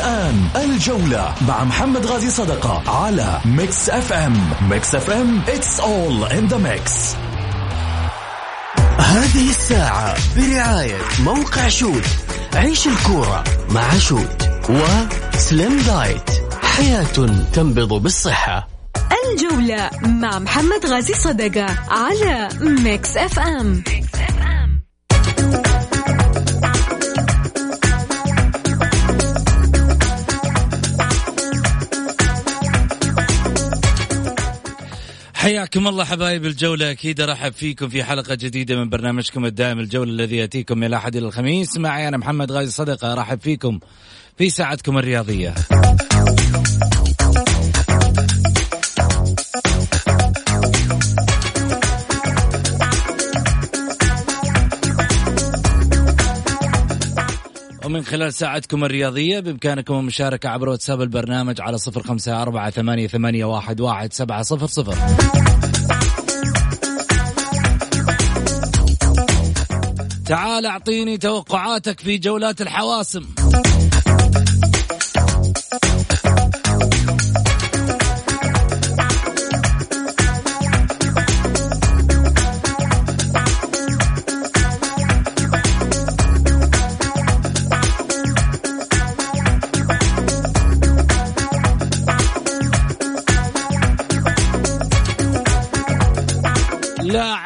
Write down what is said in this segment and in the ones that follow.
الآن الجولة مع محمد غازي صدقة على Mix FM. Mix FM it's all in the mix. هذه الساعة برعاية موقع Shoot. عيش الكورة مع Shoot و Slim Diet حياة تنبض بالصحة. الجولة مع محمد غازي صدقة على Mix FM. حياكم الله حبايب الجولة. أكيد أرحب فيكم في حلقة جديدة من برنامجكم الدائم الجولة الذي يأتيكم من الأحد إلى الخميس. معي أنا محمد غازي صدقة أرحب فيكم في ساعتكم الرياضية. ومن خلال ساعتكم الرياضية بإمكانكم المشاركة عبر واتساب البرنامج على صفر خمسة أربعة ثمانية, ثمانية واحد, واحد سبعة صفر صفر. تعال أعطيني توقعاتك في جولات الحواسم.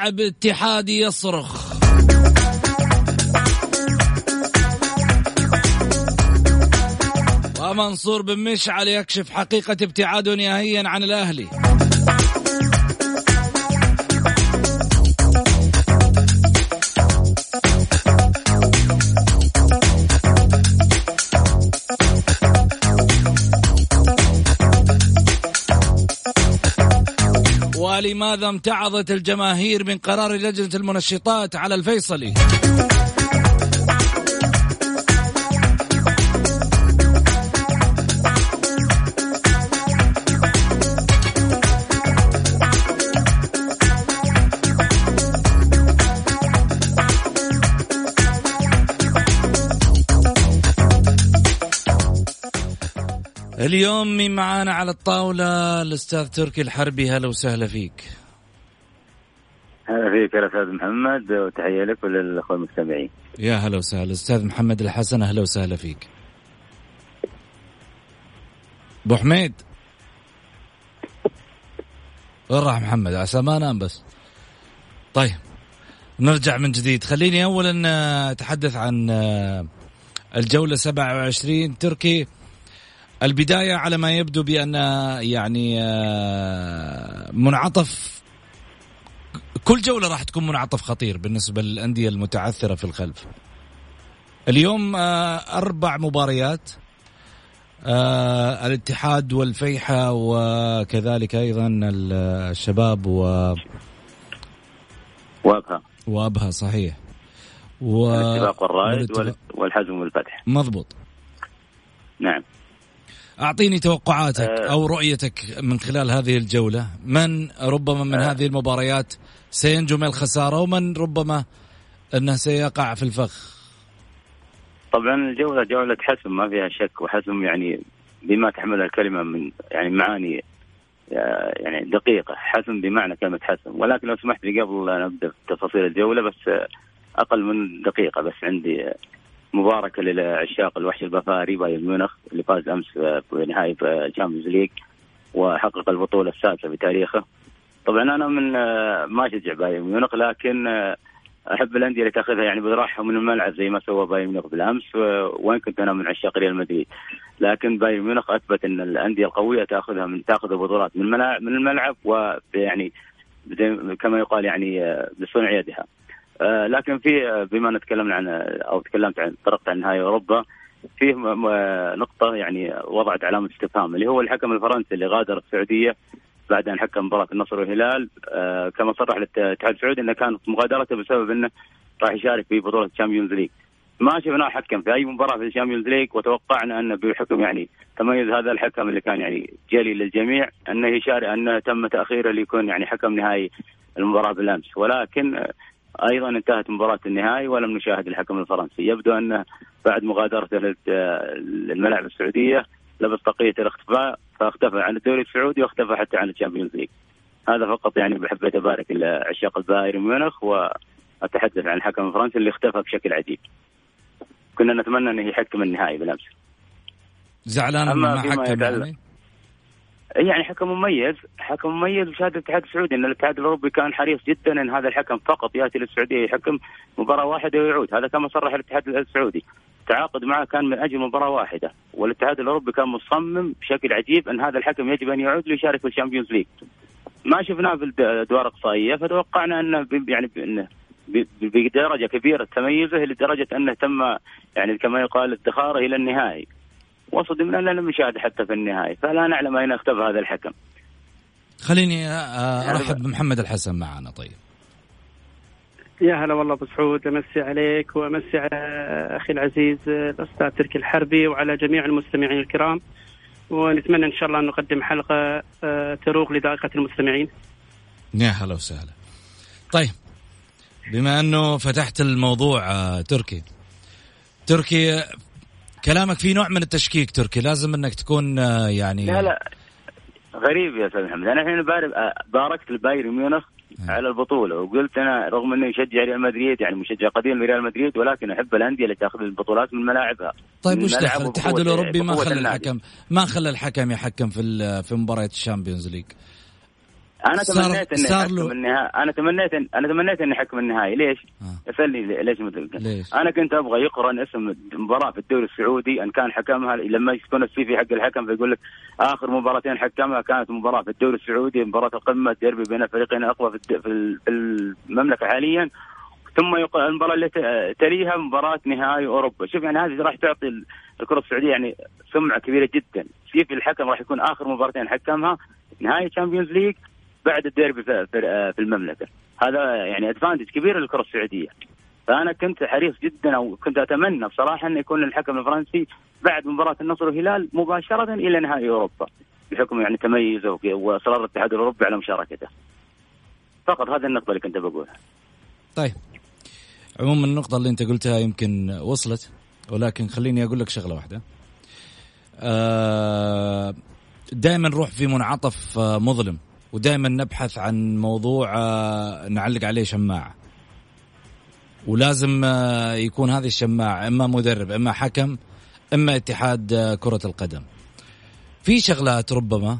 لاعب اتحادي يصرخ. ومنصور بن مشعل يكشف حقيقة ابتعاده نهائيا عن الأهلي. ولماذا امتعضت الجماهير من قرار لجنة المنشطات على الفيصلي؟ اليوم مين معانا على الطاولة؟ الأستاذ تركي الحربي هلا وسهلا فيك. هلا فيك يا أستاذ محمد وتحية لك وللأخوة المستمعين. يا هلا وسهلا. أستاذ محمد الحسن أهلا وسهلا فيك. أبو حميد. وين راح محمد؟ عسى ما نام بس. طيب نرجع من جديد. خليني أولا أتحدث عن آه، الجولة 27 تركي البداية على ما يبدو بأن يعني آه، منعطف كل جولة راح تكون منعطف خطير بالنسبة للأندية المتعثرة في الخلف. اليوم آه، أربع مباريات آه، الاتحاد والفيحة وكذلك أيضا الشباب و وأبها. وأبها صحيح. و... الاتفاق والرائد والحزم والفتح. مضبوط. نعم. أعطيني توقعاتك آه. أو رؤيتك من خلال هذه الجولة من ربما من آه. هذه المباريات سينجو من الخسارة ومن ربما أنه سيقع في الفخ طبعا الجولة جولة حسم ما فيها شك وحسم يعني بما تحملها الكلمة من يعني معاني آه، يعني دقيقة حسم بمعنى كلمة حسم ولكن لو سمحت لي قبل أن نبدأ تفاصيل الجولة بس أقل من دقيقة بس عندي مباركة لعشاق الوحش البافاري بايرن ميونخ اللي فاز أمس في نهائي ال Champions League وحقق البطولة السادسة في تاريخه. طبعا أنا من آه، ما اشجع بايرن ميونخ لكن آه، أحب الأندية اللي تأخذها يعني بذراعه من الملعب زي ما سوى بايرن ميونخ بالأمس و- وان كنت أنا من عشاق ريال مدريد لكن بايرن ميونخ أثبت إن الأندية القوية تأخذها من تأخذ البطولات من الملعب من الملعب ويعني كما يقال يعني آه، بصنع يدها لكن في آه، بما أن تكلمنا عن أو تكلمت عن طرقت عن نهائي أوروبا فيه نقطة يعني وضعت علامة استفهام اللي هو الحكم الفرنسي اللي غادر السعودية بعد أن حكم مباراة النصر والهلال. آه كما صرح الاتحاد السعودي انه كانت مغادرته بسبب إنه راح يشارك في بطولة ال Champions League ما شفناه حكم في أي مباراة في ال Champions League وتوقعنا أنه بحكم يعني تميز هذا الحكم اللي كان يعني جلي للجميع أنه يشارك أنه تم تأخيره ليكون يعني حكم نهائي المباراة بالأمس. ولكن آه، أيضا انتهت مباراة النهائي ولم نشاهد الحكم الفرنسي. يبدو انه بعد مغادرته للملاعب السعودية لبس طاقيه الاختفاء فاختفى عن الدوري السعودي واختفى حتى عن ال Champions League. هذا فقط يعني بحبيت ابارك لعشاق البايرن ميونخ وأتحدث عن الحكم الفرنسي اللي اختفى بشكل عجيب. كنا نتمنى انه يحكم النهائي بالامس زعلان ما حكم يعني؟ يعني حكم مميز حكم مميز بشهاده الاتحاد السعودي إن الاتحاد الأوروبي كان حريص جدا إن هذا الحكم فقط يأتي للسعودية يحكم مباراة واحدة ويعود. هذا كما صرح الاتحاد السعودي. التعاقد معه كان من أجل مباراة واحدة والاتحاد الأوروبي كان مصمم بشكل عجيب إن هذا الحكم يجب أن يعود ليشارك في ال Champions League. ما شفناه في الادوار الاقصائيه فتوقعنا إنه يعني إنه بدرجة كبيرة تميزه لدرجة إنه تم يعني كما يقال ادخاره إلى النهائي. وصدمنا لم نشاهد حتى في النهائي فلا نعلم أين اختفى هذا الحكم خليني أرحب بمحمد الحسن معنا طيب يا هلا والله أبو سعود أمسي عليك وأمسي على أخي العزيز الأستاذ تركي الحربي وعلى جميع المستمعين الكرام ونتمنى إن شاء الله أن نقدم حلقة آه، تروق لذائقة المستمعين. يا هلا وسهلا. طيب بما أنه فتحت الموضوع آه، تركي تركي كلامك في نوع من التشكيك تركي لازم إنك تكون آه، يعني لا لا. غريب يا أستاذ محمد. أنا الحين باركت البايرن ميونخ على البطولة وقلت أنا رغم إني يشجع ريال مدريد يعني مشجع قديم لريال مدريد ولكن أحب الأندية اللي تأخذ البطولات من ملاعبها. طيب وش دخل الاتحاد الأوروبي؟ ما خلى الحكم ما خلى الحكم يحكم في في مباراة ال Champions League؟ أنا تمنيت إني أحكم النهائي أنا تمنيت إن... أنا تمنيت إني أحكم النهائي ليش؟ آه. اسالني ليش مثل ليش؟ أنا كنت أبغى يقرن اسم مباراة في الدوري السعودي إن كان حكمها لما يكون ال CV حق الحكم فيقول لك آخر مباراتين حكمها كانت مباراة في الدوري السعودي مباراة القمة ديربي بين الفريقين الاقوى في, في المملكة حاليا. ثم المباراة اللي تليها مباراة نهائي أوروبا. شوف يعني هذه راح تعطي الكرة السعودية يعني سمعة كبيرة جدا. كيف الحكم راح يكون آخر مباراتين حكمها. نهائي Champions League بعد الديربي في المملكة هذا يعني advantage كبير للكرة السعودية فأنا كنت حريص جدا أو كنت أتمنى بصراحة أن يكون الحكم الفرنسي بعد مباراة النصر والهلال مباشرة إلى نهائي أوروبا بحكم يعني تميزه وإصرار الاتحاد الأوروبي على مشاركته. فقط هذه النقطة اللي كنت بقولها. طيب عموما النقطة اللي أنت قلتها يمكن وصلت ولكن خليني أقول لك شغلة واحدة. آه دائما نروح في منعطف آه، مظلم ودائما نبحث عن موضوع آه، نعلق عليه شماعة. ولازم آه، يكون هذه الشماعة إما مدرب إما حكم إما اتحاد آه، كرة القدم. في شغلات ربما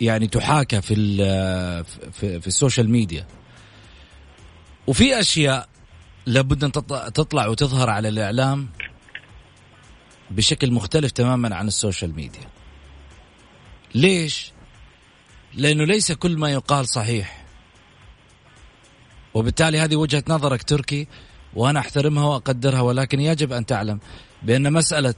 يعني تحاكى في في, في ال social media. وفي أشياء لابد أن تطلع وتظهر على الإعلام بشكل مختلف تماما عن ال social media. ليش؟ لأنه ليس كل ما يقال صحيح. وبالتالي هذه وجهة نظرك تركي وأنا أحترمها وأقدرها ولكن يجب أن تعلم بأن مسألة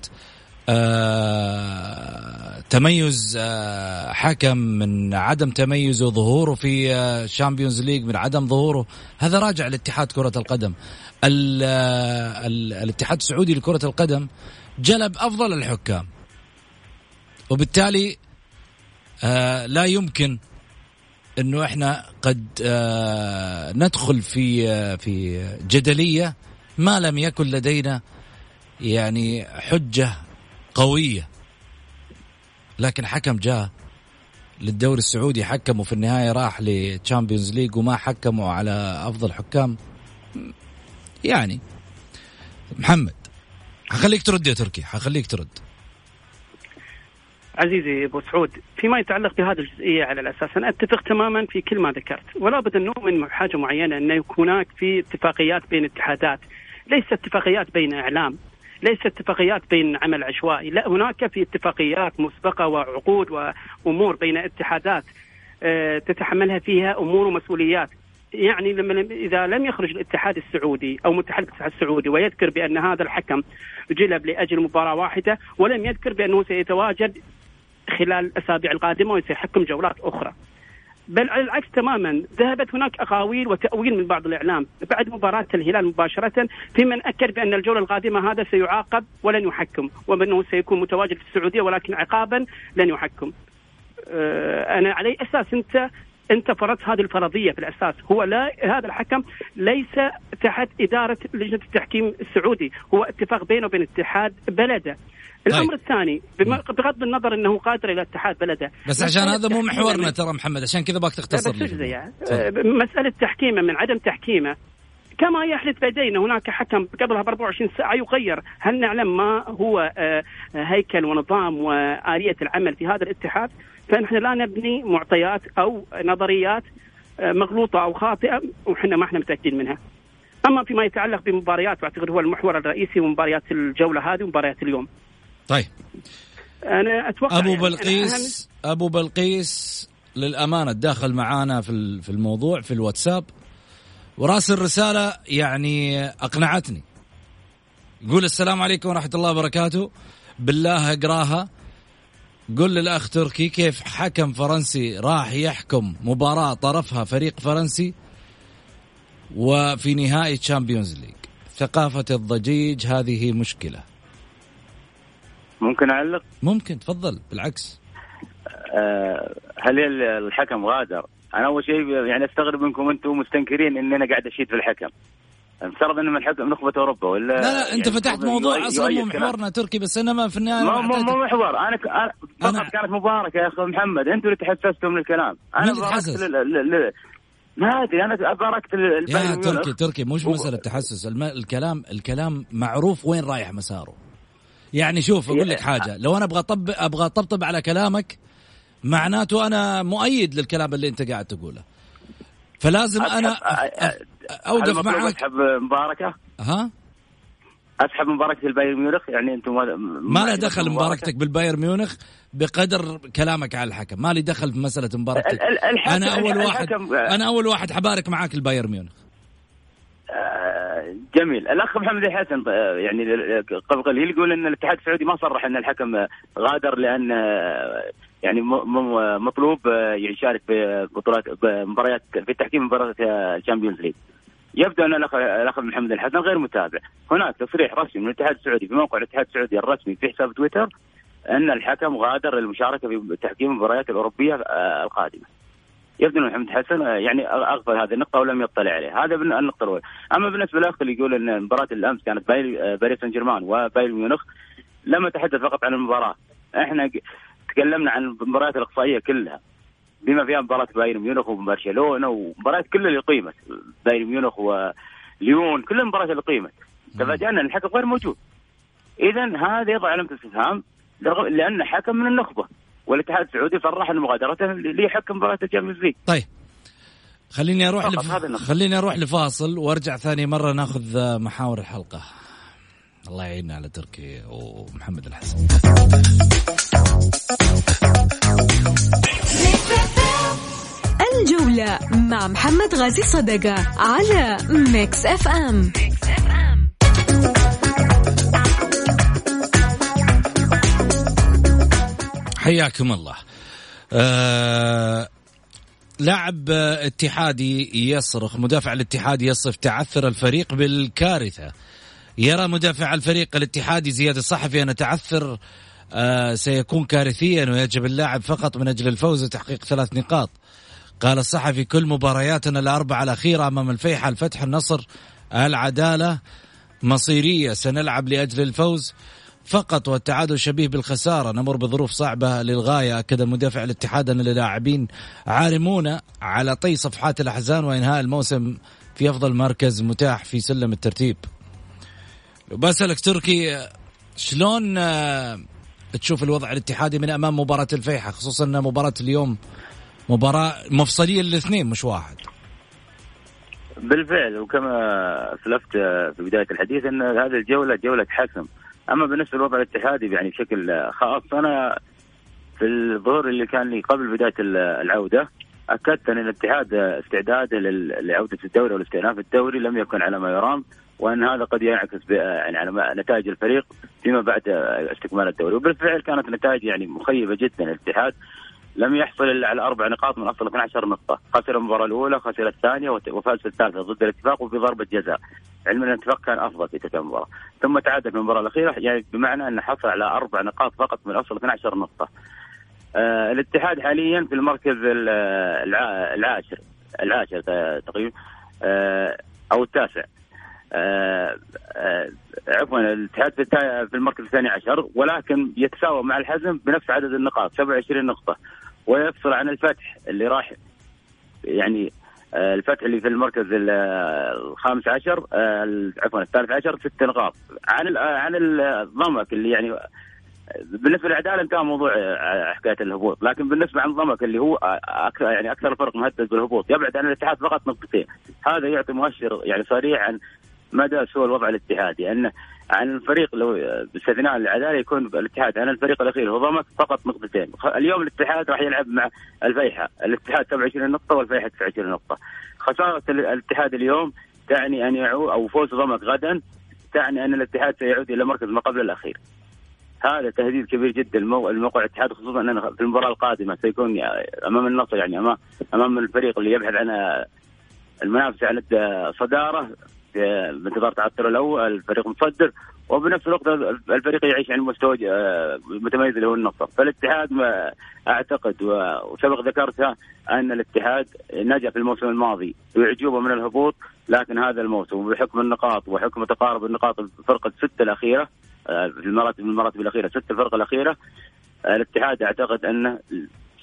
آه تميز آه حكم من عدم تميزه ظهوره في آه ليج من عدم ظهوره هذا راجع لاتحاد كرة القدم. ال آه ال الاتحاد السعودي لكرة القدم جلب أفضل الحكام. وبالتالي آه لا يمكن إنه إحنا قد آه ندخل في آه في جدلية ما لم يكن لدينا يعني حجة قوية. لكن حكم جاء للدوري السعودي حكموا في النهاية راح ل Champions League وما حكموا على أفضل حكام. يعني محمد حخليك ترد يا تركي حخليك ترد. عزيزي أبو سعود فيما يتعلق بهذه الجزئية على الأساس أنا أتفق تماما في كل ما ذكرت ولا بد أن نؤمن حاجة معينة يكون هناك في اتفاقيات بين اتحادات. ليس اتفاقيات بين إعلام ليس اتفاقيات بين عمل عشوائي لا هناك في اتفاقيات مسبقة وعقود وأمور بين اتحادات آه، تتحملها فيها أمور ومسؤوليات. يعني لما إذا لم يخرج الاتحاد السعودي أو متحدث الاتحاد السعودي ويذكر بأن هذا الحكم جلب لأجل مباراة واحدة ولم يذكر بأنه سيتواجد خلال الأسابيع القادمة وسيحكم جولات أخرى. بل على العكس تماما ذهبت هناك اقاويل وتأويل من بعض الإعلام بعد مباراة الهلال مباشرة في من أكد بأن الجولة القادمة هذا سيعاقب ولن يحكم وانه سيكون متواجد في السعودية ولكن عقابا لن يحكم. آه، أنا على أساس أنت انت فرضت هذه الفرضية في الاساس هو لا هذا الحكم ليس تحت إدارة لجنة التحكيم السعودي هو اتفاق بينه وبين اتحاد بلده الأمر طيب. الثاني بم- بغض النظر إنه قادر إلى اتحاد بلده بس عشان هذا مو محورنا ترى محمد عشان كذا باك تختصر بس يعني. مسألة تحكيمه من عدم تحكيمه كما يحدث لدينا هناك حكم قبلها ب 24 ساعة يغير، هل نعلم ما هو آه، هيكل ونظام وآلية العمل في هذا الاتحاد؟ فنحن لا نبني معطيات أو نظريات آه، مغلوطة أو خاطئة وحنا ما إحنا متأكدين منها. أما فيما يتعلق بمباريات وأعتقد هو المحور الرئيسي ومباريات الجولة هذه ومباريات اليوم. طيب. أنا أتوقع أبو يعني بلقيس أبو بلقيس للأمانة تداخل معانا في في الموضوع في الواتساب. وراسل رساله يعني أقنعتني. يقول السلام عليكم ورحمة الله وبركاته. بالله أقراها. قل للأخ تركي كيف حكم فرنسي راح يحكم مباراة طرفها فريق فرنسي وفي نهائي Champions League ثقافة الضجيج هذه مشكلة. ممكن أعلق ممكن تفضل بالعكس آه، هل ال- الحكم غادر؟ أنا أول شيء يعني أستغرب منكم أنتم مستنكرين ان أنا قاعد اشيد في الحكم. المفترض إن الحكم نخبة أوروبا ولا لا لا أنت يعني فتحت موضوع أصلا مو. محورنا تركي بس انما في النهاية مو مو مو محور أنا ك... فقط أنا- كانت مباركة يا أخي محمد أنتم اللي تحسستم من الكلام أنا مين اللي باركت تحسس؟ لل... لل... لل... ما أدري أنا باركت يا. تركي تركي مش مسألة تحسس الم... الكلام الكلام معروف وين رايح مساره يعني شوف أقول لك حاجة. لو أنا أبغى طب أبغى طبطب على كلامك معناته أنا مؤيد للكلام اللي أنت قاعد تقوله. فلازم أنا أوقف معك أسحب مباركة؟ ها؟ أسحب مباركة البايرن ميونخ؟ يعني أنتم ما له دخل مباركتك بالبايرن ميونخ بقدر كلامك على الحكم. ما لي دخل في مسألة مباركتك. أنا أول واحد أنا أول واحد حبارك معاك البايرن ميونخ. آه، جميل. الأخ محمد الحسن آه، يعني قليل يقول إن الاتحاد السعودي ما صرح إن الحكم آه، غادر لأن آه، يعني مطلوب آه، يشارك في بطولات مباريات في التحكيم مباراة آه، ال Champions League يبدو أن الأخ الأخ محمد الحسن غير متابع. هناك تصريح رسمي من الاتحاد السعودي في موقع الاتحاد السعودي الرسمي في حساب تويتر إن الحكم غادر للمشاركة في تحكيم المباريات الأوروبية آه، القادمة. يبدو ان محمد حسن آه، يعني أغفل هذه النقطة ولم يطلع عليها. هذا النقطة الأولى. أما بالنسبة للأخ اللي يقول إن مباراة الأمس كانت آه، باريس سان جيرمان وبايرن ميونخ لم اتحدث فقط عن المباراة. إحنا تكلمنا عن المباريات الإقصائية كلها بما فيها مباراة بايرن ميونخ وبرشلونة ومباريات كلها اللي قيمت. بايرن ميونخ وليون كل المباريات اللي قيمت. تفاجأنا إن الحكم غير موجود. اذا هذا يضع علامة استفهام لأن حكم من النخبة. والاتحاد السعودي صرح ان مغادرته ليحكم مباراة ال Champions League طيب. خليني أروح لف... خليني أروح لفاصل وأرجع ثاني مرة ناخذ آه، محاور الحلقة. الله يعيننا على تركي ومحمد الحسن. الجولة مع محمد غازي صدقة على Mix FM حياكم الله. آه... لاعب اتحادي يصرخ مدافع الاتحاد يصف تعثر الفريق بالكارثة. يرى مدافع الفريق الاتحادي زياد الصحفي أن تعثر آه سيكون كارثيا ويجب اللاعب فقط من أجل الفوز وتحقيق ثلاث نقاط. قال الصحفي كل مبارياتنا الأربعة الأخيرة أمام الفيحة الفتح النصر العدالة مصيرية. سنلعب لأجل الفوز. فقط والتعادل شبيه بالخسارة. نمر بظروف صعبة للغاية. أكد المدافع الاتحاد أن اللاعبين عارمون على طي صفحات الأحزان وإنهاء الموسم في أفضل مركز متاح في سلم الترتيب. لو بسألك تركي شلون آه، تشوف الوضع الاتحادي من أمام مباراة الفيحة؟ خصوصا أن مباراة اليوم مباراة مفصلية للاثنين مش واحد. بالفعل. وكما اسلفت في بداية الحديث إن هذه الجولة جولة حسم أما بالنسبة للوضع الاتحادي يعني بشكل خاص أنا في الظهور اللي كان لي قبل بداية العودة أكدت أن الاتحاد استعداده لعودة الدوري والاستئناف الدوري لم يكن على ما يرام وأن هذا قد ينعكس يعني على نتائج الفريق فيما بعد استكمال الدوري. وبالفعل كانت نتائج يعني مخيبة جدا الاتحاد لم يحصل إلا على أربع نقاط من أصل 12 نقطة، خسر المباراة الأولى، خسر الثانية وفاز في الثالثة ضد الاتفاق وبضربه جزاء. علما أن الاتفاق كان أفضل في تلك المباراة، ثم تعادل في المباراة الأخيرة يعني بمعنى انه حصل على أربع نقاط فقط من أصل 12 نقطة. آه الاتحاد حاليا في المركز ال- الع- العاشر العاشر تقريبا آه أو التاسع. آه آه عفوا الاتحاد في المركز الثاني عشر ولكن يتساوى مع الحزم بنفس عدد النقاط 27 نقطة ويفصل عن الفتح اللي راح يعني آه، الفتح اللي في المركز ال- الخامس عشر آه، عفوا الثالث عشر ست نقاط عن آه، عن الضمك اللي يعني آه، بالنسبة للعدالة انتهى موضوع آه، حكاية الهبوط، لكن بالنسبة عن ضمك اللي هو آه، أكثر يعني أكثر الفرق مهدد بالهبوط يبعد عن الاتحاد فقط نقطتين، هذا يعطي مؤشر يعني صريح عن مدى سوء الوضع الاتحادي. انه عن الفريق لو باستثناء العدالة يكون الاتحاد عن الفريق الأخير هو ضمك فقط نقطتين، اليوم الاتحاد راح يلعب مع الفيحة، الاتحاد 27 نقطة والفيحة 29 نقطة. خسارة ال- الاتحاد اليوم تعني أن يعود أو فوز ضمك غدا تعني أن الاتحاد سيعود إلى مركز ما قبل الأخير. هذا تهديد كبير جدا لمو- لموقع الاتحاد خصوصا انه في المباراة القادمة سيكون أمام النصر يعني امام أمام الفريق اللي يبحث عن المنافسة على الصداره بانتظار تعثر الأول الفريق متصدر وبنفس الوقت الفريق يعيش عن مستوى آه، متميز اللي هو النصر. فالاتحاد ما أعتقد وسبق ذكرتها أن الاتحاد نجا في الموسم الماضي بأعجوبة من الهبوط لكن هذا الموسم بحكم النقاط وحكم تقارب النقاط الفرق الستة الأخيرة آه، في المراتب المراتب الأخيرة ست الفرق الأخيرة الاتحاد أعتقد انه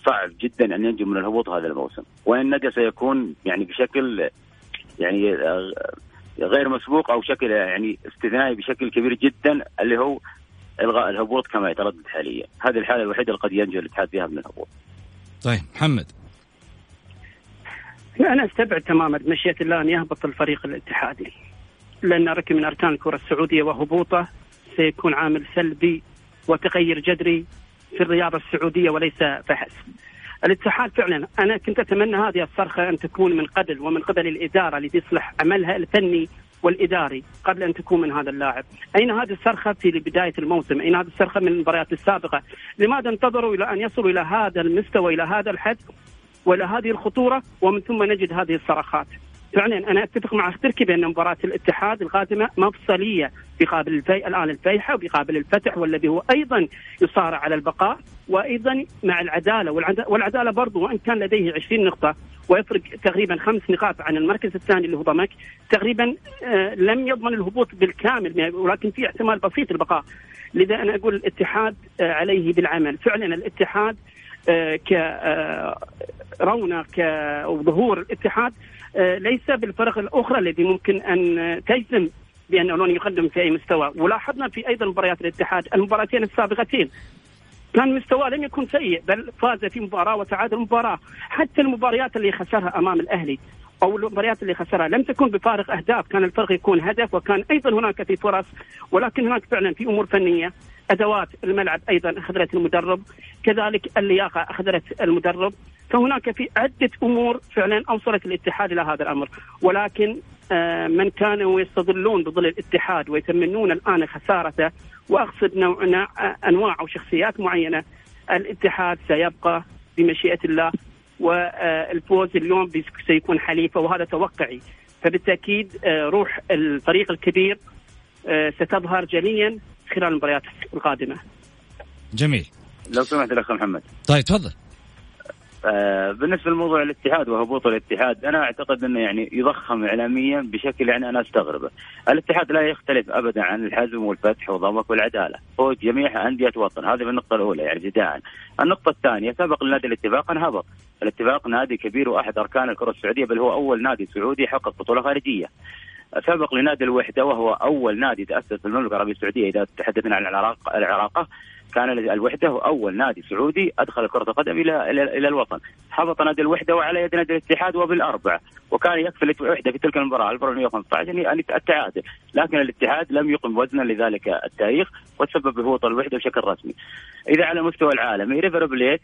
صعب جدا أن ينجو من الهبوط هذا الموسم. وإن نجا سيكون يعني بشكل يعني آه، غير مسبوق أو شكل يعني استثنائي بشكل كبير جدا اللي هو إلغاء الهبوط كما يتردد حاليا، هذه الحالة الوحيدة اللي قد ينجو الاتحاد فيها من الهبوط. طيب محمد أنا أستبعد تماما بمشيئه الله أن يهبط الفريق الاتحادي لأن ركن من أركان الكرة السعودية وهبوطه سيكون عامل سلبي وتغير جذري في الرياضة السعودية وليس فحسب. الاتحاد فعلا أنا كنت أتمنى هذه الصرخة أن تكون من قبل ومن قبل الإدارة لتصلح عملها الفني والإداري قبل أن تكون من هذا اللاعب. أين هذه الصرخة في بداية الموسم؟ أين هذه الصرخة من المباريات السابقة؟ لماذا انتظروا إلى أن يصلوا إلى هذا المستوى إلى هذا الحد وإلى هذه الخطورة ومن ثم نجد هذه الصرخات. فعلا أنا أتفق مع تركي بأن مباراة الاتحاد القادمه مفصلية بقابل الفي... الآن الفيحة وبقابل الفتح والذي هو أيضا يصارع على البقاء وأيضا مع العدالة والعد... والعدالة برضو وإن كان لديه 20 نقطة ويفرق تقريبا خمس نقاط عن المركز الثاني اللي هو ضمك تقريبا آه لم يضمن الهبوط بالكامل ولكن في احتمال بسيط البقاء لذا أنا أقول الاتحاد آه عليه بالعمل. فعلا الاتحاد آه كرونق وظهور الاتحاد آه ليس بالفرق الأخرى التي ممكن أن تجزم بانه لن يقدم في أي مستوى. ولاحظنا في أيضا مباريات الاتحاد المباراتين السابقتين. كان مستواه لم يكن سيء بل فاز في مباراة وتعادل مباراة. حتى المباريات اللي خسرها أمام الأهلي أو المباريات اللي خسرها لم تكن بفارق أهداف. كان الفرق يكون هدف وكان أيضا هناك في فرص ولكن هناك فعلا في أمور فنية. أدوات الملعب أيضا أخذت المدرب كذلك اللياقة أخذت المدرب. فهناك في عدة أمور فعلا أوصلت الاتحاد إلى هذا الأمر. ولكن آه من كانوا يستظلون بظل الاتحاد ويتمنون الآن خسارته وأقصد نوع أنواع أو شخصيات معينة الاتحاد سيبقى بمشيئة الله والفوز اليوم سيكون حليفة وهذا توقعي. فبالتأكيد روح الفريق الكبير ستظهر جليا خلال المباريات القادمة. جميل. لو سمحت الأخ محمد. طيب تفضل. آه بالنسبة لموضوع الاتحاد وهبوط الاتحاد أنا أعتقد أنه يعني يضخم اعلاميا بشكل يعني أنا أستغربه. الاتحاد لا يختلف ابدا عن الحزم والفتح وضمك والعدالة، هو جميع أندية وطن، هذه النقطه الأولى يعني ابتداء. النقطة الثانية سبق لنادي الاتفاق أن هبط، الاتفاق نادي كبير وأحد أركان الكرة السعودية بل هو أول نادي سعودي حقق بطولة خارجية. سبق لنادي الوحدة وهو أول نادي تأسس في المملكة العربية السعودية. إذا تحدثنا عن العراق العراقه كان الوحدة هو أول نادي سعودي أدخل كرة القدم إلى, إلى الوطن، هبط نادي الوحدة وعلى يد نادي الاتحاد وبالاربعه، وكان يكفي الوحده في تلك المباراة 1415 ان التعادل، لكن الاتحاد لم يقم وزنا لذلك التاريخ وتسبب بهبوط الوحدة بشكل رسمي. إذا على المستوى العالمي ريفر بليت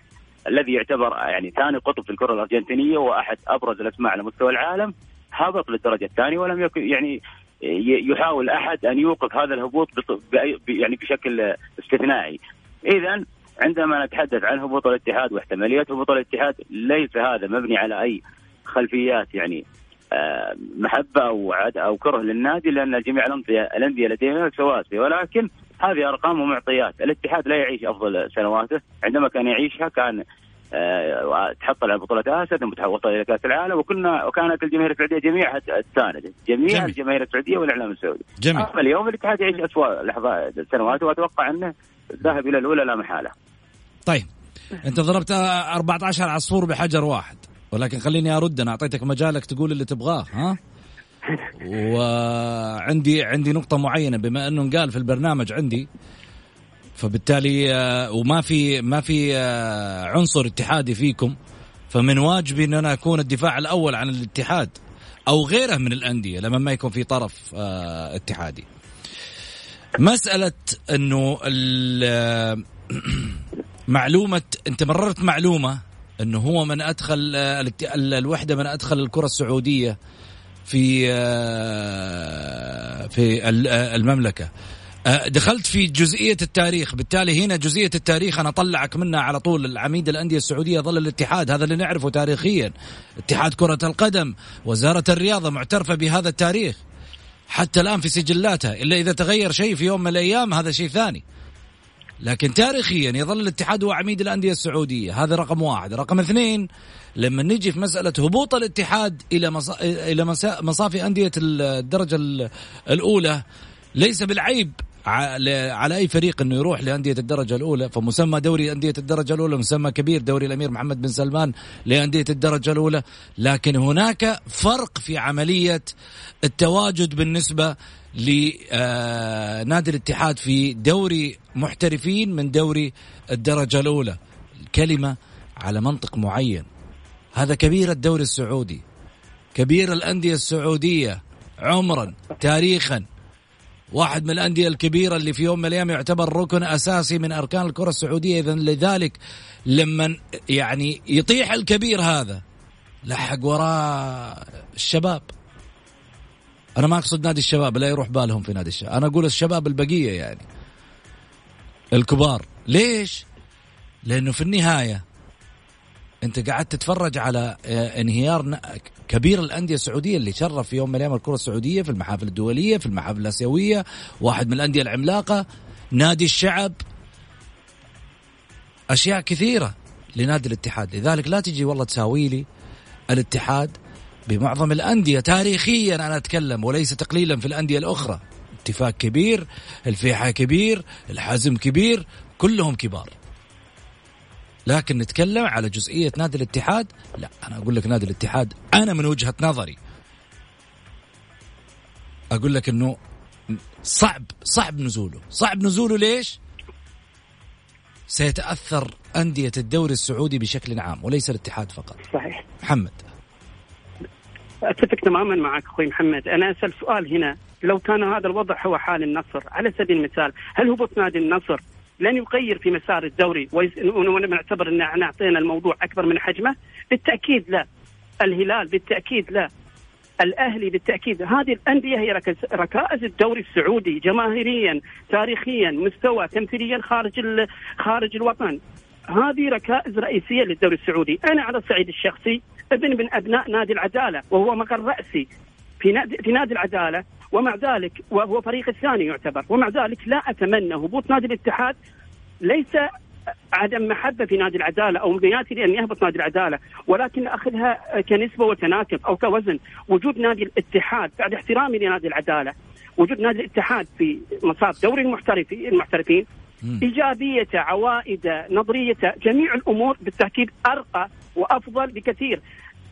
الذي يعتبر يعني ثاني قطب في الكرة الأرجنتينية وأحد أبرز الأسماء على مستوى العالم هبط للدرجة الثانية ولم يكن يعني يحاول أحد أن يوقف هذا الهبوط يعني بشكل استثنائي. اذا عندما نتحدث عن هبوط الاتحاد واحتماليات هبوط الاتحاد ليس هذا مبني على أي خلفيات يعني آه، محبة أو عد أو كره للنادي لأن جميع الانديه الانديه لديها سواسيه ولكن هذه أرقام ومعطيات، الاتحاد لا يعيش أفضل سنواته، عندما كان يعيشها كان تحصل على بطولة آسيا ثم وصل إلى كأس العالم وكنا وكانت الجماهير السعودية جميعها تسانده، جميع جميل. الجماهير السعودية والإعلام السعودي. جميل أما اليوم الاتحاد يعيش أسوأ لحظات سنوات وأتوقع أنه ذهب إلى الأولى لا محالة. طيب أنت ضربت 14 عصفور بحجر واحد ولكن خليني أرد أنا أعطيتك مجالك تقول اللي تبغاه ها وعندي عندي نقطة معينة بما أنه قال في البرنامج عندي فبالتالي آه، وما في ما في آه، عنصر اتحادي فيكم فمن واجبي إن أنا أكون الدفاع الأول عن الاتحاد أو غيره من الأندية لما ما يكون في طرف آه، اتحادي. مسألة إنه معلومة أنت مررت معلومة إنه هو من أدخل الوحدة من أدخل الكرة السعودية في في ال- المملكة دخلت في جزئية التاريخ. بالتالي هنا جزئية التاريخ أنا أطلعك منها على طول. العميد الأندية السعودية ظل الاتحاد هذا اللي نعرفه تاريخيا. اتحاد كرة القدم وزارة الرياضة معترفة بهذا التاريخ. حتى الآن في سجلاتها إلا إذا تغير شيء في يوم من الأيام هذا شيء ثاني. لكن تاريخيا يظل الاتحاد هو عميد الأندية السعودية. هذا رقم واحد. رقم اثنين لما نجي في مسألة هبوط الاتحاد إلى مصا... إلى. مصافي أندية الدرجة ال- الأولى ليس بالعيب على أي فريق إنه يروح لأندية الدرجة الأولى فمسمى دوري أندية الدرجة الأولى مسمى كبير دوري الأمير محمد بن سلمان لأندية الدرجة الأولى. لكن هناك فرق في عملية التواجد بالنسبة لنادي الاتحاد في دوري محترفين من دوري الدرجة الأولى. الكلمة على منطق معين. هذا كبير الدوري السعودي. كبير الأندية السعودية عمرا تاريخا. واحد من الأندية الكبيرة اللي في يوم من الأيام يعتبر ركن أساسي من أركان الكرة السعودية. اذا لذلك لما يعني يطيح الكبير هذا. لحق وراه الشباب. أنا ما أقصد نادي الشباب لا يروح بالهم في نادي الشباب. أنا أقول الشباب البقية يعني. الكبار. ليش؟ لأنه في النهاية انت قاعد تتفرج على آه، انهيار كبير الأندية السعودية اللي شرف في يوم من الأيام الكرة السعودية في المحافل الدولية في المحافل الآسيوية واحد من الأندية العملاقة نادي الشعب. أشياء كثيرة لنادي الاتحاد. لذلك لا تجي والله تساوي لي الاتحاد بمعظم الأندية. تاريخيا أنا أتكلم وليس تقليلا في الأندية الأخرى. اتفاق كبير الفيحة كبير الحزم كبير كلهم كبار. لكن نتكلم على جزئية نادي الاتحاد. لا أنا أقول لك نادي الاتحاد أنا من وجهة نظري. أقول لك أنه صعب صعب نزوله. صعب نزوله ليش؟ سيتأثر أندية الدوري السعودي بشكل عام وليس الاتحاد فقط. صحيح. محمد. أتفق تماما معك أخوي محمد، أنا أسأل سؤال هنا، لو كان هذا الوضع هو حال النصر، على سبيل المثال، هل هبوط نادي النصر؟ لن يغير في مسار الدوري ونعتبر إن إحنا أعطينا الموضوع أكبر من حجمه؟ بالتأكيد لا. الهلال بالتأكيد لا. الأهلي بالتأكيد هذه الأندية هي ركائز الدوري السعودي جماهيريا تاريخيا مستوى تمثيليا خارج خارج الوطن هذه ركائز رئيسية للدوري السعودي، أنا على الصعيد الشخصي ابن من أبناء نادي العدالة وهو مقر رأسي في نادي في نادي العدالة ومع ذلك وهو فريق الثاني يعتبر ومع ذلك لا أتمنى هبوط نادي الاتحاد. ليس عدم محبة في نادي العدالة أو امنياتي لأن يهبط نادي العدالة ولكن أخذها كنسبة وتناسب أو كوزن. وجود نادي الاتحاد بعد احترامي لنادي العدالة وجود نادي الاتحاد في مصاف دوري المحترفين المحترفين ايجابيته عوائدة نظريته جميع الأمور بالتأكيد أرقى وأفضل بكثير.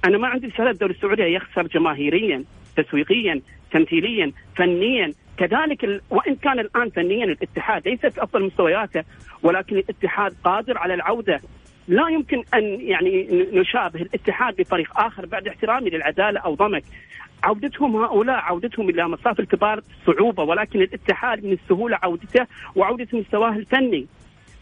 أنا ما عندي شهاده الدوري السعودي يخسر جماهيريا. تسويقيا تمثيليا فنيا. كذلك. وإن كان الآن فنيا الاتحاد ليس في افضل مستوياته ولكن الاتحاد قادر على العودة. لا يمكن أن يعني نشابه الاتحاد بفريق آخر بعد احترامي للعدالة أو ضمك. عودتهم هؤلاء عودتهم إلى مصاف الكبار صعوبة ولكن الاتحاد من السهولة عودته وعودة مستواه الفني.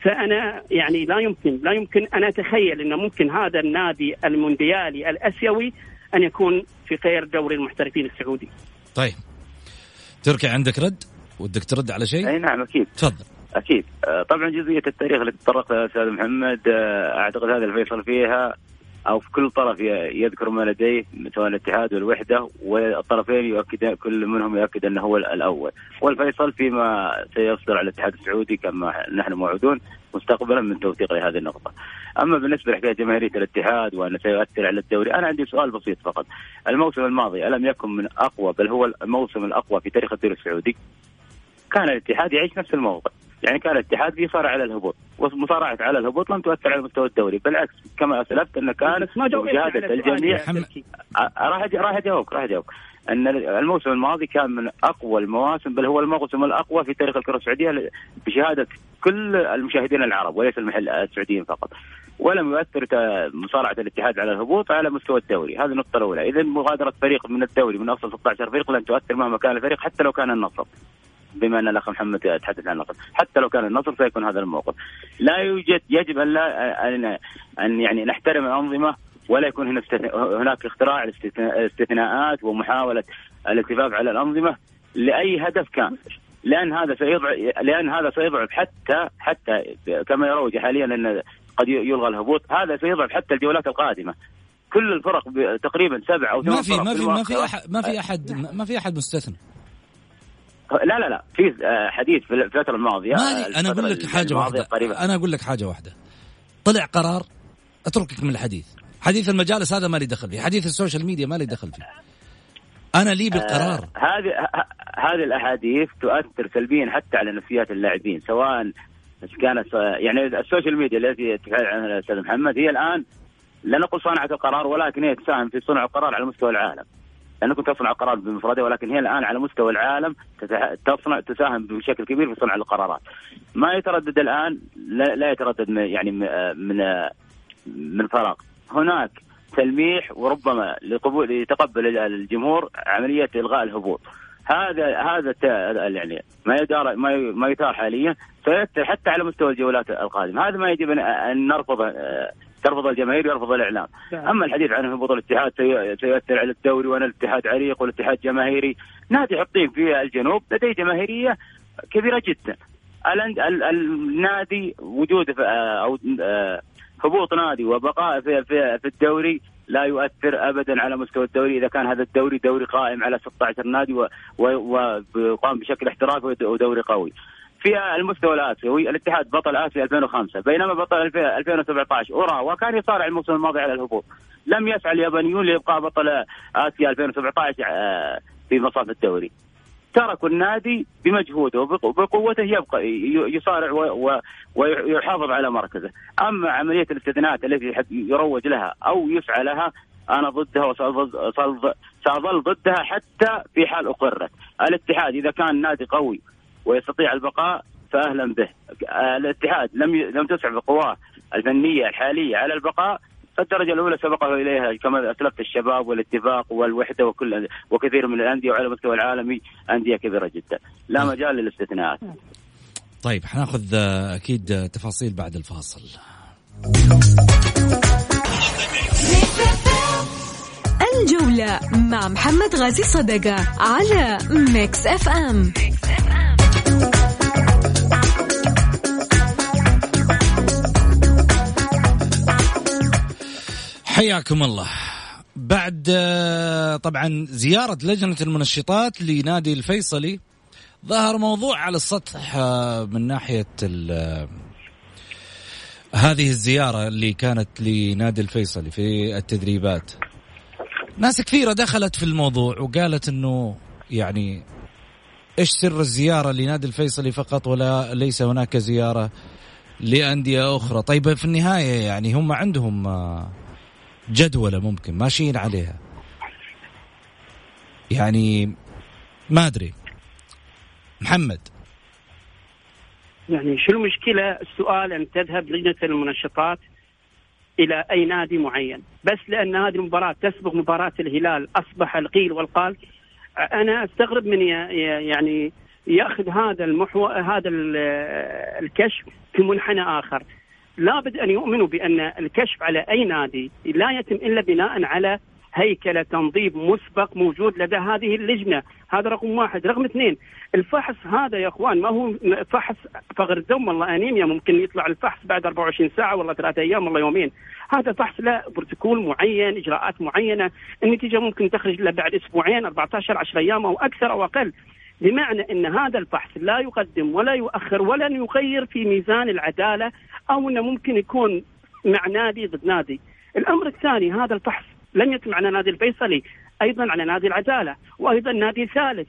فأنا يعني لا يمكن لا يمكن أن أتخيل انه ممكن هذا النادي المونديالي الأسيوي أن يكون في غير دوري المحترفين السعودي. طيب. تركي عندك رد؟ ودك ترد على شيء؟ أي نعم أكيد. تفضل. أكيد. آه، طبعا جزئية التاريخ اللي تطرق لها أستاذ محمد آه، أعتقد هذا الفيصل فيها أو في كل طرف يذكر ما لديه سواء الاتحاد والوحدة والطرفين يؤكد كل منهم يؤكد أنه هو الأول. والفيصل فيما سيصدر على الاتحاد السعودي كما نحن موعودون مستقبلا من توثيق لهذه النقطة. أما بالنسبة لحكاية جماهيرية الاتحاد وأنه سيؤثر على الدوري أنا عندي سؤال بسيط فقط. الموسم الماضي ألم يكن من أقوى بل هو الموسم الأقوى في تاريخ الدوري السعودي؟ كان الاتحاد يعيش نفس الموضوع يعني كان الاتحاد يصارع على الهبوط ومصارعة على الهبوط لم تؤثر على مستوى الدوري بالعكس كما أسلفت انه كان مشاهده الجميع راح راح اجاوبك راح اجاوبك أن الموسم الماضي كان من أقوى المواسم بل هو الموسم الأقوى في تاريخ الكرة السعودية بشهادة كل المشاهدين العرب وليس المحل السعوديين فقط ولم يؤثر مصارعة الاتحاد على الهبوط على مستوى الدوري، هذه النقطه الأولى، إذا مغادرة فريق من الدوري من أفضل 16 فريق لن تؤثر مهما كان الفريق حتى لو كان النصر. بما أن الأخ محمد يتحدث عن النصر، حتى لو كان النصر سيكون هذا الموقف. لا يوجد يجب أن لا ان, أن يعني نحترم الأنظمة ولا يكون هنا هناك اختراع الاستثناءات ومحاولة الالتفاف على الأنظمة لأي هدف كان. لأن هذا سيضعف لأن هذا سيضعف حتى حتى كما يروج حاليا أن قد يلغى الهبوط، هذا سيضعف حتى الجولات القادمة. كل الفرق تقريبا سبع أو ثمان ما في ما في ما في احد ما في احد ما في أحد مستثنى. لا لا لا. في آه، حديث في الفترة الماضية ما أنا أقول لك حاجة واحدة. قريبة. أنا أقول لك حاجة واحدة. طلع قرار أتركك من الحديث. حديث المجالس هذا ما لي دخل فيه حديث ال social media ما لي دخل فيه أنا لي بالقرار آه هذه هذه الأحاديث تؤثر سلبيا حتى على نفسيات اللاعبين سواء كانت يعني ال social media التي تغافل عنها الأستاذ محمد هي الآن لا نقول صانعة القرار ولكن هي تساهم في صنع القرار على مستوى العالم لانكم تصنع قرار بمفردها ولكن هي الآن على مستوى العالم تصنع تساهم بشكل كبير في صنع القرارات. ما يتردد الآن لا, لا يتردد يعني من من فراغ. هناك تلميح وربما لقبول يتقبل الجمهور عملية إلغاء الهبوط. هذا هذا يعني ما يدار ما ما يثار حاليا سيؤثر حتى على مستوى الجولات القادمة، هذا ما يجب ان نرفضه ترفض الجماهير ويرفض الإعلام نعم. أما الحديث عن هبوط الاتحاد سيؤثر على الدوري وأن الاتحاد عريق والاتحاد جماهيري نادي حطين في الجنوب لديه جماهيرية كبيرة جدا النادي وجود أو آه، هبوط نادي وبقاء في في الدوري لا يؤثر ابدا على مستوى الدوري. إذا كان هذا الدوري دوري قائم على 16 نادي وقام بشكل احترافي ودوري قوي. في المستوى الآسيوي الاتحاد بطل آسيا 2005 بينما بطل 2017 أورا وكان يصارع الموسم الماضي على الهبوط. لم يسعى اليابانيون لإبقاء بطل آسيا 2017 آه، في مصاف الدوري. تركوا النادي بمجهوده وبقوته يبقى يصارع ويحافظ على مركزه أما عملية الاستثناءات التي يروج لها أو يسعى لها أنا ضدها وساظل ضدها حتى في حال أقرت الاتحاد إذا كان نادي قوي ويستطيع البقاء فأهلا به. الاتحاد لم لم تسع بقواه الفنية الحالية على البقاء فالدرجة الأولى سبقه إليها كما أسلفت الشباب والاتفاق والوحدة وكل وكثير من الأندية وعلى المستوى العالمي أندية كبيرة جدا. لا مجال للاستثناءات. طيب حناخذ أكيد تفاصيل بعد الفاصل. الجولة مع محمد غازي صدقة على Mix FM حياكم الله. بعد آه، طبعا زيارة لجنة المنشطات لنادي الفيصلي ظهر موضوع على السطح آه، من ناحية آه، هذه الزيارة اللي كانت لنادي الفيصلي في التدريبات. ناس كثيرة دخلت في الموضوع وقالت إنه يعني إيش سر الزيارة لنادي الفيصلي فقط ولا ليس هناك زيارة لأندية أخرى؟ طيب في النهاية يعني هم عندهم جدولة ممكن ماشيين عليها. يعني ما أدري. محمد. يعني شو المشكلة؟ السؤال أن تذهب لجنة المنشطات إلى أي نادي معين. بس لأن هذه المباراة تسبق مباراة الهلال أصبح القيل والقال. أنا أستغرب من يعني يأخذ هذا المحو هذا الكشف في منحنى آخر. لابد أن يؤمنوا بأن الكشف على أي نادي لا يتم إلا بناء على هيكلة تنظيم مسبق موجود لدى هذه اللجنة، هذا رقم واحد، رقم اثنين الفحص هذا يا إخوان ما هو فحص فقر الدم؟ والله أنيميا ممكن يطلع الفحص بعد 24 ساعة والله ثلاثة أيام والله يومين، هذا فحص له بروتوكول معين، إجراءات معينة، النتيجة ممكن تخرج له بعد أسبوعين 14 10 أيام أو أكثر أو أقل. بمعنى إن هذا الفحص لا يقدم ولا يؤخر ولا يغير في ميزان العدالة أو إنه ممكن يكون مع نادي ضد نادي. الأمر الثاني هذا الفحص لم يتم على نادي الفيصلي أيضا على نادي العدالة وأيضا نادي ثالث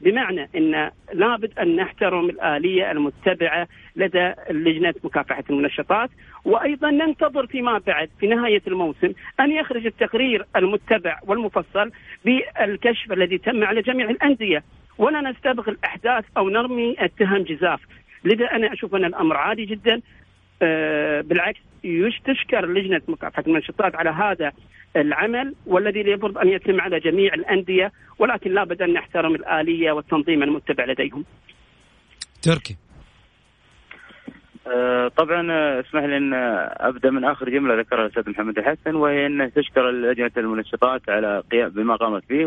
بمعنى إن لابد أن نحترم الآلية المتبعة لدى لجنة مكافحة المنشطات وأيضا ننتظر فيما بعد في نهاية الموسم أن يخرج التقرير المتبع والمفصل بالكشف الذي تم على جميع الأندية ولا نستبق الاحداث أو نرمي التهم جزاف. لذا أنا أشوف ان الامر عادي جدا. آه بالعكس تشكر لجنة مكافحه المنشطات على هذا العمل والذي يفرض أن يتم على جميع الأندية ولكن لابد أن نحترم الآلية والتنظيم المتبع لديهم. تركي. آه، طبعا آه، اسمح لي أن أبدأ من آخر جملة ذكرها الأستاذ محمد الحسن وهي انه تشكر لجنة المنشطات على قيام بما قامت به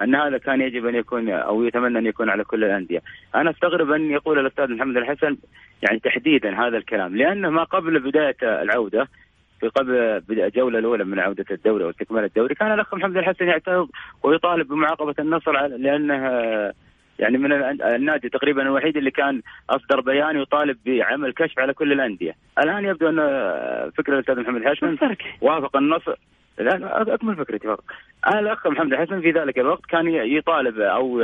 وان هذا كان يجب أن يكون أو يتمنى أن يكون على كل الأندية. أنا أستغرب أن يقول الأستاذ محمد الحسن يعني تحديدا هذا الكلام لأنه ما قبل بداية العودة في قبل الجولة الأولى من عودة الدوري واستكمال الدوري كان الأخ محمد الحسن يعترض ويطالب بمعاقبة النصر لأنه يعني من النادي تقريبا الوحيد اللي كان أصدر بيان يطالب بعمل كشف على كل الأندية، الآن يبدو أن فكره الأستاذ محمد الحسن وافق النصر لا أكمل فكرتي فقط. الأخ محمد الحسن في ذلك الوقت كان يطالب أو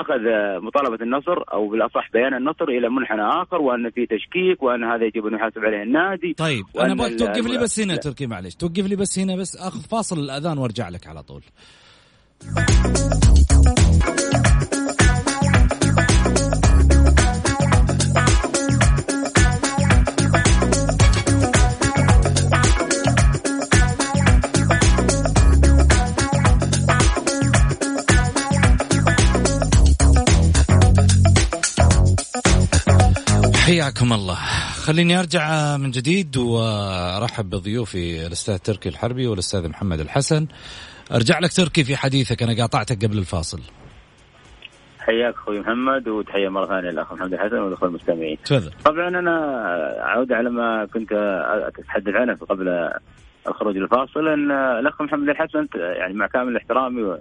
اخذ مطالبة النصر أو بالأصح بيان النصر إلى منحنى آخر وأن في تشكيك وأن هذا يجب أن يحاسب عليه النادي. طيب أنا أبغاك توقف لي بس هنا تركي معلش توقف لي بس هنا بس آخذ فاصل الأذان وأرجع لك على طول. حياكم الله خليني أرجع من جديد وأرحب بضيوفي الأستاذ تركي الحربي والأستاذ محمد الحسن أرجع لك تركي في حديثك أنا قاطعتك قبل الفاصل حياك أخوي محمد وتحية مرة ثانية للاخ محمد الحسن والاخوه المستمعين. تفضل. طبعا أنا أعود على ما كنت أتحدث عنه قبل الخروج الفاصل أن الأخ محمد الحسن يعني مع كامل احترامي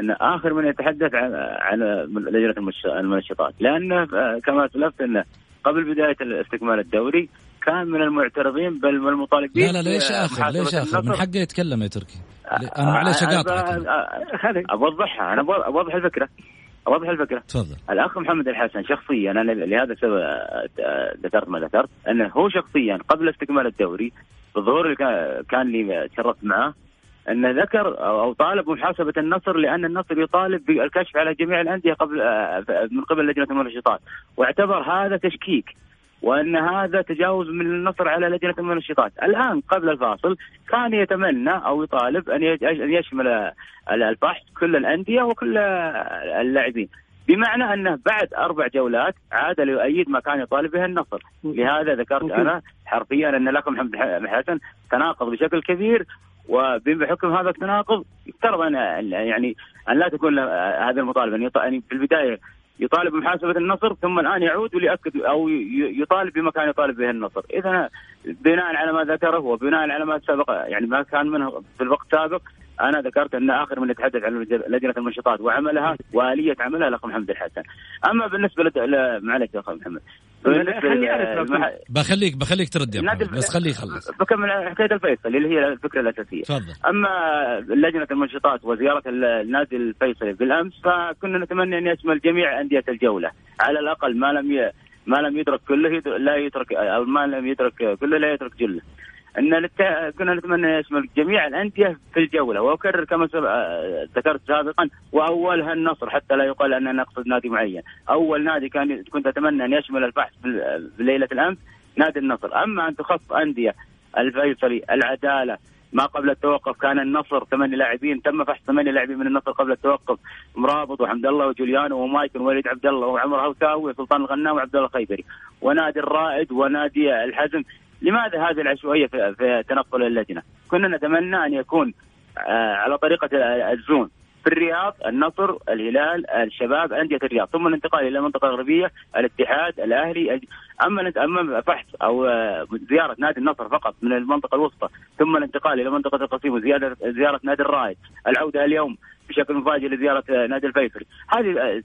أن آخر من يتحدث عن عن لجنة المنشطات لأنه كما سلفت انه قبل بداية استكمال الدوري كان من المعترضين بل من المطالبين لا لا ليش آخر؟ ليش آخر؟ من حقه يتكلم يا تركي. أنا معليش أقاطعك اوضحها أنا. أوضح الفكرة. أوضح الفكرة. تفضل. الأخ محمد الحسن شخصيا أنا لهذا السبب ذكرت ما ذكرت أنه هو شخصيا قبل استكمال الدوري بالظهور اللي كان لي تشرفت معه انه ذكر أو طالب بمحاسبه النصر لأن النصر يطالب بالكشف على جميع الأندية قبل آه، من قبل لجنة المنشطات واعتبر هذا تشكيك وأن هذا تجاوز من النصر على لجنة المنشطات، الآن قبل الفاصل كان يتمنى أو يطالب أن يشمل البحث كل الأندية وكل اللاعبين، بمعنى أنه بعد أربع جولات عاد ليؤيد ما كان يطالب به النصر، لهذا ذكرت أنا حرفيا أن لكم محمد حسن تناقض بشكل كبير وبحكم هذا التناقض يفترض ان يعني أن لا تكون هذه المطالبه أن يعني في البداية يطالب بمحاسبة النصر ثم الآن يعود وليأكد أو يطالب بما كان يطالب به النصر، اذا بناء على ما ذكره وبناء على ما سبق يعني ما كان منه في الوقت السابق أنا ذكرت أن آخر من يتحدث عن لجنة المنشطات وعملها وآلية عملها الأخ محمد الحسن. أما بالنسبة ل... معلش يا أخ محمد. بخليك بخليك ترد يا محمد بس خليه يخلص. بكمل حكايه الفيصل اللي هي الفكرة الأساسية. تفضل. أما لجنة المنشطات وزيارة النادي الفيصلي بالأمس فكنا نتمنى أن يشمل جميع أندية الجولة على الأقل ما لم ي... ما لم يدرك كله لا يترك أو ما لم يدرك كله لا يترك جلة. إن لت... كنا نتمنى يشمل جميع الأندية في الجولة. وأكرر كما سب... ذكرت سابقا وأولها النصر حتى لا يقال أننا نقصد نادي معين، أول نادي كان كنت أتمنى أن يشمل البحث بليله الأمس نادي النصر، أما أن تخص أندية الفيصلي، العدالة، ما قبل التوقف كان النصر ثمانية لاعبين. تم فحص ثمانية لاعبين من النصر قبل التوقف. مرابط وحمد الله وجوليانو ومايكل ووليد عبد الله وعمر هوساوي وسلطان الغنام وعبد الله الخيبري ونادي الرائد ونادي الحزم لماذا هذه العشوائية في, في تنقل اللجنه؟ كنا نتمنى أن يكون آه، على طريقة الزون في الرياض النصر الهلال الشباب أندية الرياض ثم الانتقال إلى المنطقة الغربيه الاتحاد الأهلي أما أما فحص أو آه، زيارة نادي النصر فقط من المنطقة الوسطى ثم الانتقال إلى منطقة القصيم وزياده زيارة نادي الرائد العودة اليوم بشكل مفاجئ لزيارة آه، نادي الفيفري هذه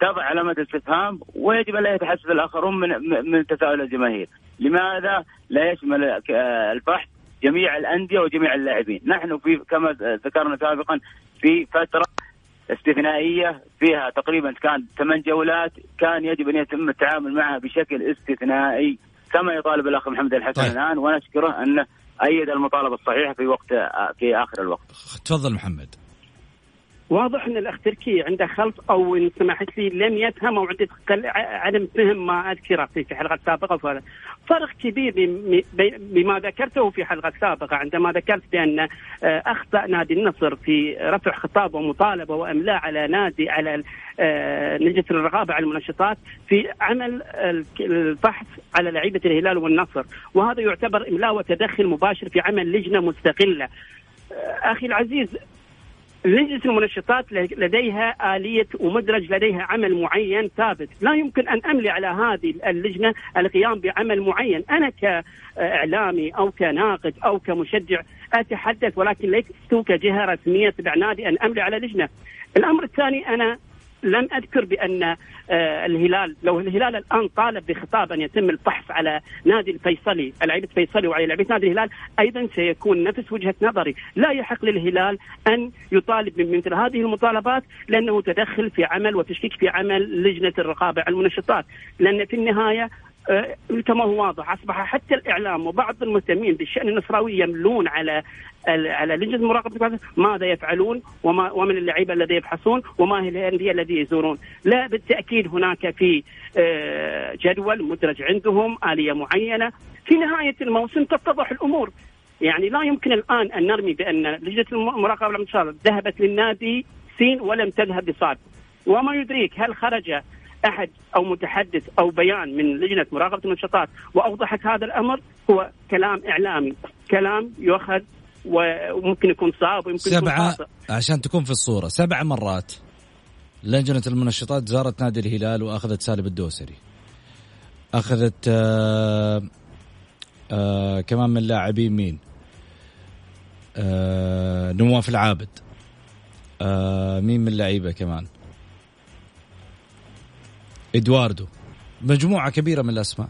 تضع علامة استفهام ويجب أن لا يتحسس الآخرون من من تساؤل الجماهير، لماذا لا يشمل الفحص جميع الأندية وجميع اللاعبين، نحن في كما ذكرنا سابقا في فترة استثنائية فيها تقريبا كان ثمان جولات كان يجب أن يتم التعامل معها بشكل استثنائي كما يطالب الأخ محمد الحسن طيب. الآن ونشكره انه أيد المطالبة الصحيحة في وقت في آخر الوقت. تفضل محمد. واضح أن الأخ تركي عنده خلط أو إن سمحت لي لم يفهم أو عنده عدم فهم ما أذكره في حلقة سابقة فرق كبير بما ذكرته في حلقة سابقة. عندما ذكرت بأن آه، أخطأ نادي النصر في رفع خطاب ومطالبة وإملاء على نادي على آه، لجنه الرقابة على المنشطات في عمل البحث على لعيبة الهلال والنصر. وهذا يعتبر إملاء وتدخل مباشر في عمل لجنة مستقلة. آه، أخي العزيز لجنة المنشطات لديها آلية ومدرج لديها عمل معين ثابت. لا يمكن أن أملي على هذه اللجنة القيام بعمل معين. أنا كإعلامي أو كناقد أو كمشجع أتحدث ولكن لست كجهة رسمية تبع نادي أن أملي على لجنة. الأمر الثاني أنا لم أذكر بأن آه، الهلال لو الهلال الآن طالب بخطاب أن يتم البحث على نادي الفيصلي لعيبة الفيصلي وعلى لعيبة نادي الهلال أيضا سيكون نفس وجهة نظري. لا يحق للهلال أن يطالب بمثل هذه المطالبات لأنه تدخل في عمل وتشكيك في عمل لجنة الرقابة على المنشطات. لأن في النهاية كما هو واضح أصبح حتى الإعلام وبعض المهتمين بالشأن النصراوي يملون على على لجنة مراقبة ماذا يفعلون وما ومن اللعيبة الذين يبحثون وما هي الانديه الذي يزورون. لا بالتأكيد هناك في آه، جدول مدرج عندهم آلية معينة. في نهاية الموسم تتضح الأمور. يعني لا يمكن الآن أن نرمي بأن لجنة المراقبة ذهبت للنادي سين ولم تذهب لصاد وما يدريك هل خرج أحد أو متحدث أو بيان من لجنة مراقبة النشاطات وأوضحت هذا الأمر هو كلام إعلامي، كلام يؤخذ وممكن يكون صعب ويمكن سبعة يكون عشان تكون في الصورة سبع مرات لجنة المنشطات زارت نادي الهلال وأخذت سالم الدوسري. أخذت آآ آه، آآ آه، كمان من لاعبين مين؟ آه، نواف العابد. مين من اللعيبة كمان؟ إدواردو. مجموعة كبيرة من الأسماء.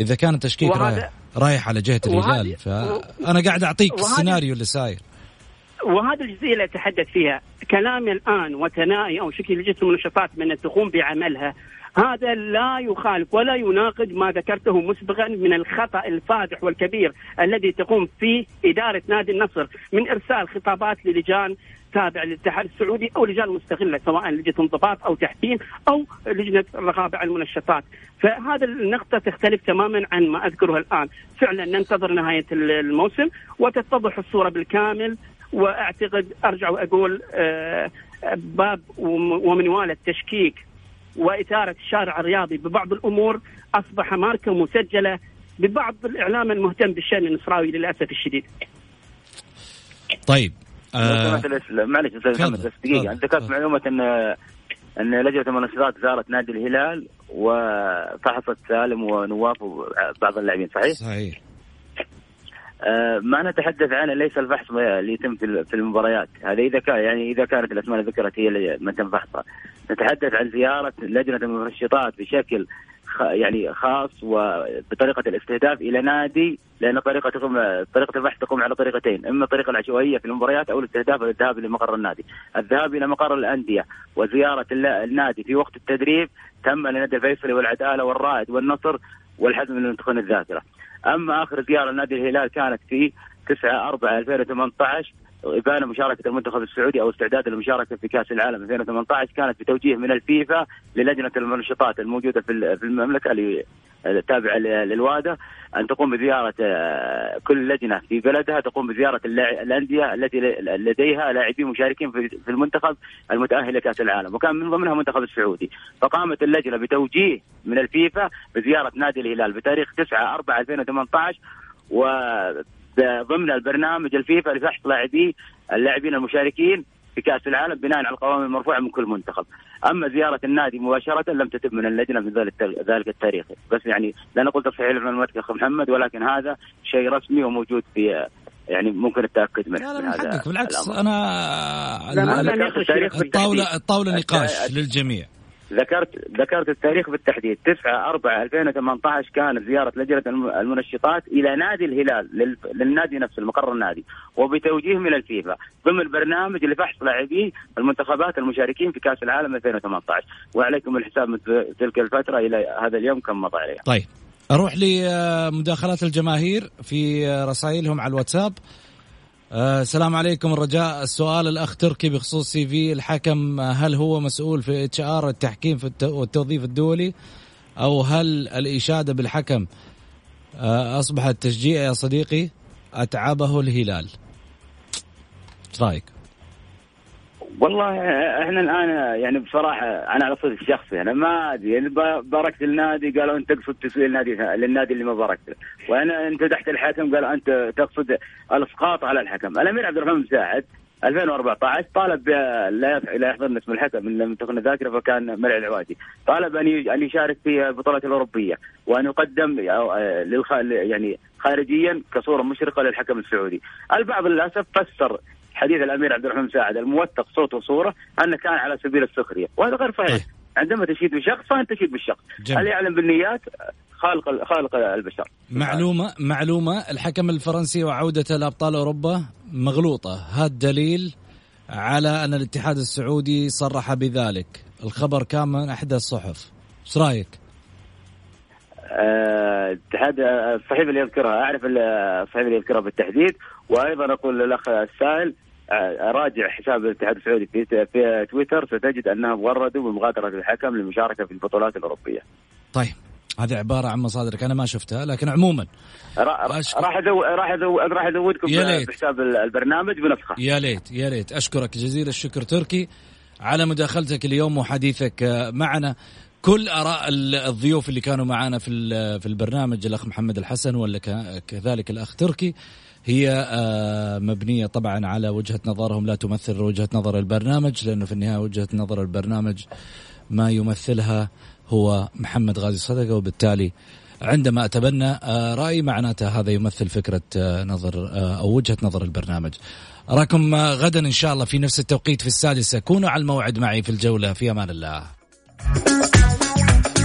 إذا كان التشكيك رايح رايح على جهة الهلال فانا قاعد أعطيك السيناريو اللي صاير وهذه الجزئية اللي أتحدث فيها كلامي الآن وثنائي أو شكل لجنه المنشطات من تقوم بعملها هذا لا يخالف ولا يناقض ما ذكرته مسبقا من الخطأ الفادح والكبير الذي تقوم فيه إدارة نادي النصر من إرسال خطابات للجان تابع للاتحاد السعودي أو لجان مستقله سواء لجنة انضباط أو تحكيم أو لجنة الرقابة على المنشطات، فهذا النقطة تختلف تماما عن ما أذكره الآن، فعلا ننتظر نهاية الموسم وتتضح الصورة بالكامل. وأعتقد أرجع وأقول آه، باب ومنوال التشكيك وإثارة الشارع الرياضي ببعض الأمور أصبح ماركة مسجلة ببعض الإعلام المهتم بالشأن النصراوي للأسف الشديد. طيب آه معلش أستاذ محمد بس دقيقة. أنت ذكرت معلومة ان إن لجنة المنشطات زارت نادي الهلال وفحصت سالم ونواف وبعض اللاعبين صحيح؟ صحيح. آه ما نتحدث عنه ليس الفحص اللي يتم في المباريات. هذا إذا كان يعني إذا كانت الأسماء اللي ذكرت هي اللي ما تم فحصها نتحدث عن زيارة لجنة المنشطات بشكل يعني خاص وبطريقة الاستهداف إلى نادي لأن طريقه تقوم طريقة البحث تقوم على طريقتين إما الطريقة العشوائية في المباريات أو الاستهداف الذهاب إلى مقر النادي. الذهاب إلى مقر الأندية وزيارة النادي في وقت التدريب تم لنادي الفيصلي والعدالة والرائد والنصر والحزم من تكون الذاكرة. أما آخر زيارة لنادي الهلال كانت في 9 4 2018 إبانة مشاركة المنتخب السعودي أو استعداد للمشاركة في كأس العالم 2018 كانت بتوجيه من الفيفا للجنة المنشطات الموجودة في المملكة اللي تابعة للوادة أن تقوم بزيارة آه، كل لجنة في بلدها تقوم بزيارة الأندية التي لديها لاعبين مشاركين في المنتخب المتأهل لكأس العالم. وكان من ضمنها المنتخب السعودي. فقامت اللجنة بتوجيه من الفيفا بزيارة نادي الهلال بتاريخ 9 4 2018 و ضمن البرنامج الفيفا لفحص لاعبي اللاعبين المشاركين في كاس العالم بناء على القوائم المرفوعه من كل منتخب. اما زياره النادي مباشره لم تتم من اللجنه في ذلك التاريخ، بس يعني لا نقول تصحيح المعلومات اخ محمد ولكن هذا شيء رسمي وموجود في يعني ممكن التاكد منه لا لا من من حقك بالعكس الأمر. أنا. الطاوله الطاوله نقاش للجميع ذكرت ذكرت التاريخ بالتحديد. 9 4 2018 كانت زيارة لجنة الم- المنشطات إلى نادي الهلال لل- للنادي نفسه المقر النادي وبتوجيه من الفيفا ضمن برنامج لفحص لاعبي المنتخبات المشاركين في كأس العالم 2018 وعليكم الحساب من تلك الفترة إلى هذا اليوم كم مضى عليها. طيب أروح لمداخلات الجماهير في رسائلهم على الواتساب. آه، السلام عليكم الرجاء السؤال الأخ تركي بخصوص CV. الحكم آه، هل هو مسؤول في HR التحكيم في الت- والتوظيف الدولي؟ أو هل الإشادة بالحكم آه، أصبحت تشجيع يا صديقي؟ أتعبه الهلال. إيش رأيك؟ والله إحنا الآن يعني بصراحة أنا على صدق الشخصي أنا ما أدري يعني باركت النادي قالوا أنت تقصد تسويق النادي للنادي اللي ما باركت له وأنا تحت الحكم قال أنت تقصد الإسقاط على الحكم. الأمير عبد الرحمن مساعد 2014 طالب لا لا يحضرني اسم الحكم إن لم تكن ذاكرة فكان مرعي العوادي. طالب أن أن يشارك في البطولات الأوروبية وأن يقدم آه،. يعني خارجيا كصورة مشرقة للحكم السعودي. البعض للأسف فسر حديث الأمير عبد الرحمن مساعد الموثق صوت وصورة أنه كان على سبيل السخرية. وهذا غير صحيح. طيب. عندما تشيد بشخص فأنت تشيد بالشخص. هل يعلم بالنيات؟ خالق خالق البشر. معلومة معلومة. الحكم الفرنسي وعودته لأبطال أوروبا مغلوطة. هذا دليل على أن الاتحاد السعودي صرح بذلك. الخبر كان من أحدى الصحف. إيش رأيك؟ آه، اتحاد آه، الصحيفه اللي يذكرها. أعرف ال- الصحيفه اللي يذكرها بالتحديد وأيضا أقول للأخ السائل آه، راجع حساب الاتحاد السعودي في في تويتر ستجد انهم وردوا بمغادره الحكم للمشاركة في البطولات الأوروبية. طيب هذه عبارة عن مصادرك أنا ما شفتها لكن عموما. راح راح راح أزودكم. بحساب البرنامج بنسخه. يا ليت يا ليت أشكرك جزيل الشكر تركي على مداخلتك اليوم وحديثك آه، معنا كل آراء ال- الضيوف اللي كانوا معنا في في البرنامج الأخ محمد الحسن ولا كذلك الأخ تركي هي آه، مبنية طبعا على وجهة نظرهم لا تمثل وجهة نظر البرنامج لأنه في النهاية وجهة نظر البرنامج ما يمثلها هو محمد غازي صدقة. وبالتالي عندما أتبنى آه، رأي معناته هذا يمثل فكرة آه، نظر أو وجهة نظر البرنامج. أراكم آه، غدا إن شاء الله في نفس التوقيت في السادسة. كونوا على الموعد معي في الجولة. في أمان الله.